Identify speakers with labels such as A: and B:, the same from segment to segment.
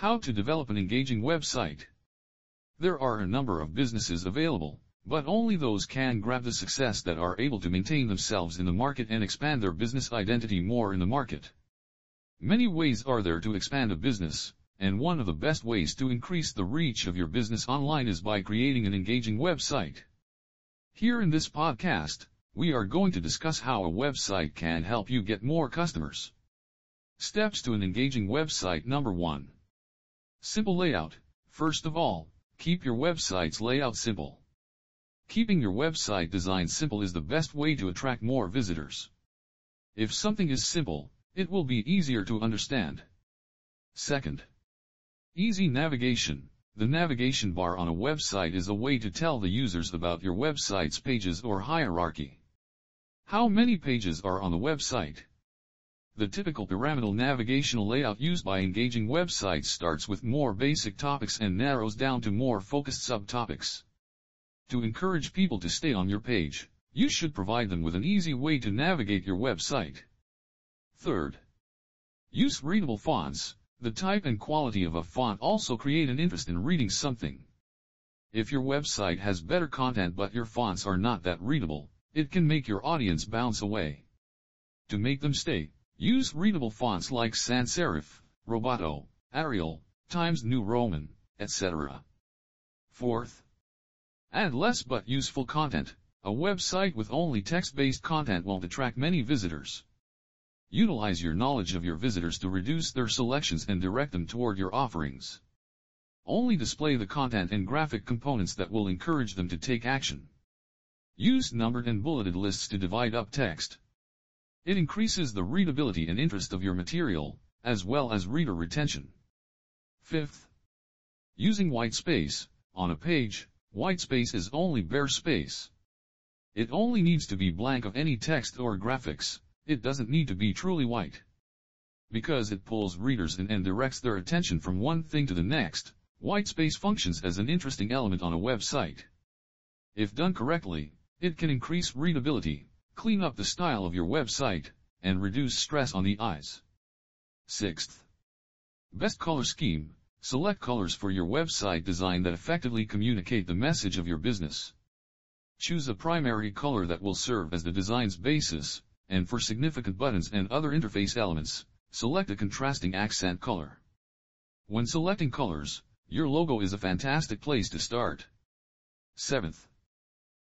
A: How to develop an engaging website. There are a number of businesses available, but only those can grab the success that are able to maintain themselves in the market and expand their business identity more in the market. Many ways are there to expand a business, and one of the best ways to increase the reach of your business online is by creating an engaging website. Here in this podcast, we are going to discuss how a website can help you get more customers. Steps to an engaging website number 1. Simple layout. First of all, keep your website's layout simple. Keeping your website design simple is the best way to attract more visitors. If something is simple, it will be easier to understand. Second, easy navigation. The navigation bar on a website is a way to tell the users about your website's pages or hierarchy. How many pages are on the website? The typical pyramidal navigational layout used by engaging websites starts with more basic topics and narrows down to more focused subtopics. To encourage people to stay on your page, you should provide them with an easy way to navigate your website. Third, use readable fonts. The type and quality of a font also create an interest in reading something. If your website has better content but your fonts are not that readable, it can make your audience bounce away. To make them stay, Use readable fonts like sans serif, Roboto, Arial, Times New Roman, etc. Fourth, add less but useful content. A website with only text-based content won't attract many visitors. Utilize your knowledge of your visitors to reduce their selections and direct them toward your offerings. Only display the content and graphic components that will encourage them to take action. Use numbered and bulleted lists to divide up text. It increases the readability and interest of your material, as well as reader retention. Fifth, using white space. On a page, white space is only bare space. It only needs to be blank of any text or graphics, it doesn't need to be truly white. Because it pulls readers in and directs their attention from one thing to the next, white space functions as an interesting element on a website. If done correctly, it can increase readability, Clean up the style of your website, and reduce stress on the eyes. Sixth. Best color scheme. Select colors for your website design that effectively communicate the message of your business. Choose a primary color that will serve as the design's basis, and for significant buttons and other interface elements, select a contrasting accent color. When selecting colors, your logo is a fantastic place to start. Seventh.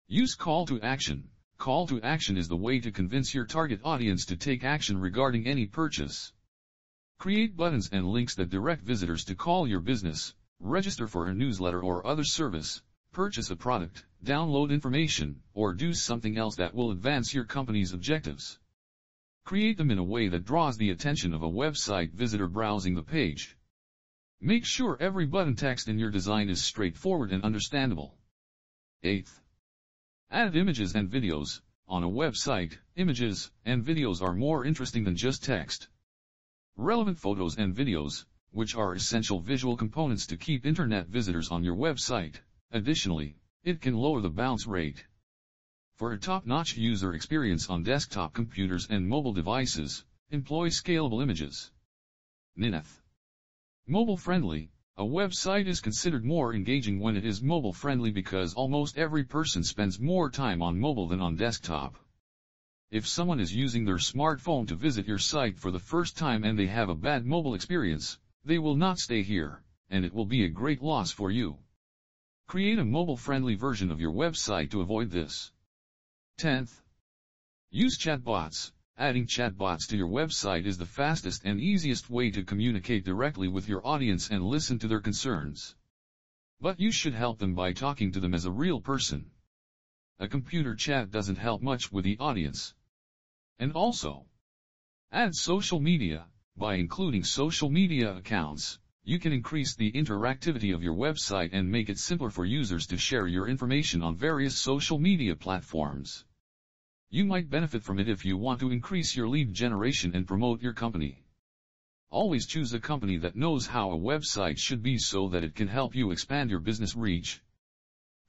A: Use call to action. Call to action is the way to convince your target audience to take action regarding any purchase. Create buttons and links that direct visitors to call your business, register for a newsletter or other service, purchase a product, download information, or do something else that will advance your company's objectives. Create them in a way that draws the attention of a website visitor browsing the page. Make sure every button text in your design is straightforward and understandable. 8th. Add images and videos. On a website, images and videos are more interesting than just text. Relevant photos and videos, which are essential visual components to keep internet visitors on your website. Additionally, it can lower the bounce rate. For a top-notch user experience on desktop computers and mobile devices, employ scalable images. Nineth. Mobile friendly, a website is considered more engaging when it is mobile friendly because almost every person spends more time on mobile than on desktop. If someone is using their smartphone to visit your site for the first time and they have a bad mobile experience, they will not stay here, and it will be a great loss for you. Create a mobile-friendly version of your website to avoid this. 10th. Use chatbots. Adding chatbots to your website is the fastest and easiest way to communicate directly with your audience and listen to their concerns. But you should help them by talking to them as a real person. A computer chat doesn't help much with the audience. And also, add social media. By including social media accounts, you can increase the interactivity of your website and make it simpler for users to share your information on various social media platforms. You might benefit from it if you want to increase your lead generation and promote your company. Always choose a company that knows how a website should be so that it can help you expand your business reach.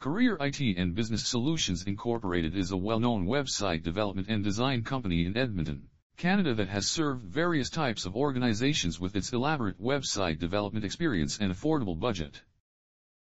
A: Career IT and Business Solutions Incorporated is a well-known website development and design company in Edmonton. Canada that has served various types of organizations with its elaborate website development experience and affordable budget.